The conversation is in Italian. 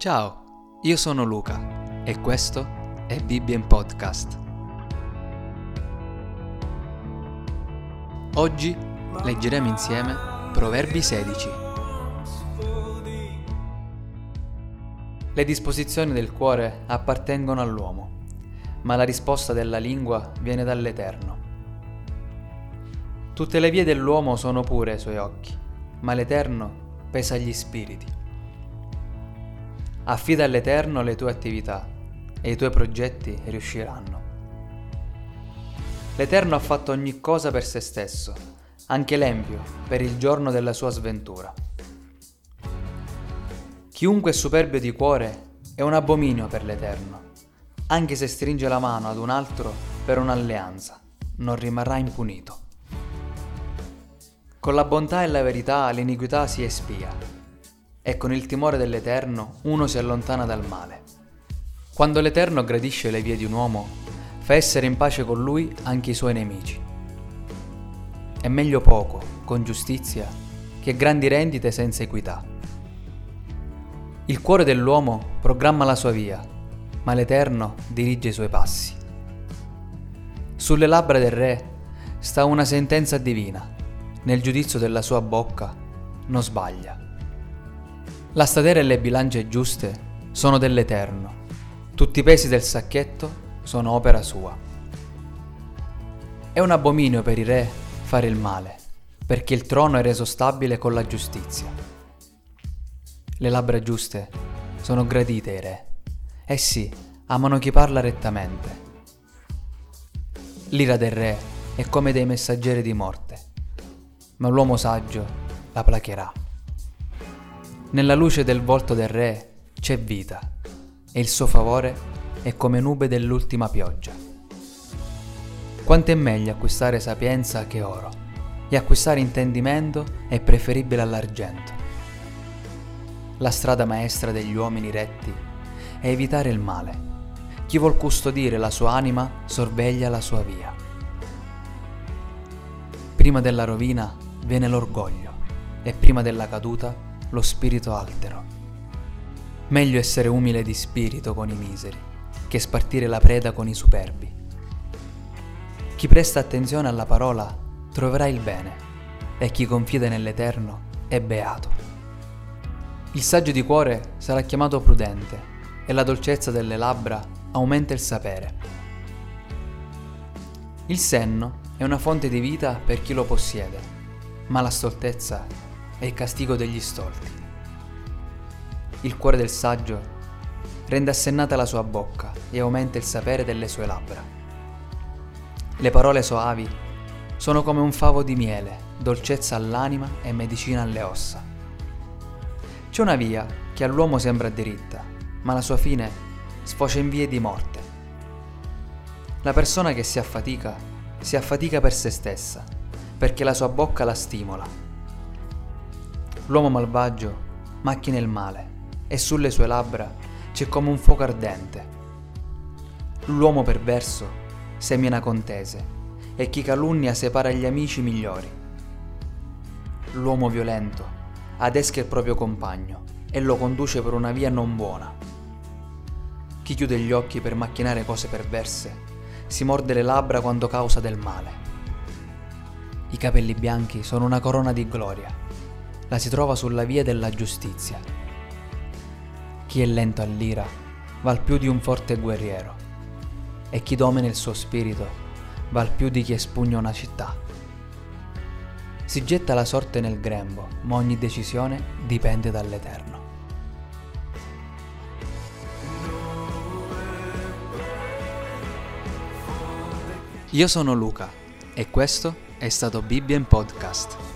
Ciao, io sono Luca e questo è Bibbia in Podcast. Oggi leggeremo insieme Proverbi 16. Le disposizioni del cuore appartengono all'uomo, ma la risposta della lingua viene dall'Eterno. Tutte le vie dell'uomo sono pure ai suoi occhi, ma l'Eterno pesa gli spiriti. Affida all'Eterno le tue attività e i tuoi progetti riusciranno. L'Eterno ha fatto ogni cosa per se stesso, anche l'empio per il giorno della sua sventura. Chiunque è superbio di cuore è un abominio per l'Eterno, anche se stringe la mano ad un altro per un'alleanza, non rimarrà impunito. Con la bontà e la verità l'iniquità si espia e con il timore dell'Eterno uno si allontana dal male. Quando l'Eterno gradisce le vie di un uomo, fa essere in pace con lui anche i suoi nemici. È meglio poco, con giustizia, che grandi rendite senza equità. Il cuore dell'uomo programma la sua via, ma l'Eterno dirige i suoi passi. Sulle labbra del Re sta una sentenza divina, nel giudizio della sua bocca non sbaglia. La stadera e le bilance giuste sono dell'Eterno. Tutti i pesi del sacchetto sono opera sua. È un abominio per i re fare il male, perché il trono è reso stabile con la giustizia. Le labbra giuste sono gradite ai re. Essi amano chi parla rettamente. L'ira del re è come dei messaggeri di morte, ma l'uomo saggio la placherà. Nella luce del volto del re c'è vita e il suo favore è come nube dell'ultima pioggia. Quanto è meglio acquistare sapienza che oro e acquistare intendimento è preferibile all'argento. La strada maestra degli uomini retti è evitare il male. Chi vuol custodire la sua anima sorveglia la sua via. Prima della rovina viene l'orgoglio e prima della caduta lo spirito altero. Meglio essere umile di spirito con i miseri, che spartire la preda con i superbi. Chi presta attenzione alla parola troverà il bene, e chi confida nell'Eterno è beato. Il saggio di cuore sarà chiamato prudente, e la dolcezza delle labbra aumenta il sapere. Il senno è una fonte di vita per chi lo possiede, ma la stoltezza è il castigo degli stolti. Il cuore del saggio rende assennata la sua bocca e aumenta il sapere delle sue labbra. Le parole soavi sono come un favo di miele, dolcezza all'anima e medicina alle ossa. C'è una via che all'uomo sembra diritta, ma la sua fine sfocia in vie di morte. La persona che si affatica, si affatica per se stessa, perché la sua bocca la stimola L'uomo malvagio macchina il male e sulle sue labbra c'è come un fuoco ardente. L'uomo perverso semina contese e chi calunnia separa gli amici migliori. L'uomo violento adesca il proprio compagno e lo conduce per una via non buona. Chi chiude gli occhi per macchinare cose perverse si morde le labbra quando causa del male. I capelli bianchi sono una corona di gloria la si trova sulla via della giustizia. Chi è lento all'ira val più di un forte guerriero, e chi domina il suo spirito val più di chi espugna una città. Si getta la sorte nel grembo, ma ogni decisione dipende dall'Eterno. Io sono Luca e questo è stato Bibbia in Podcast.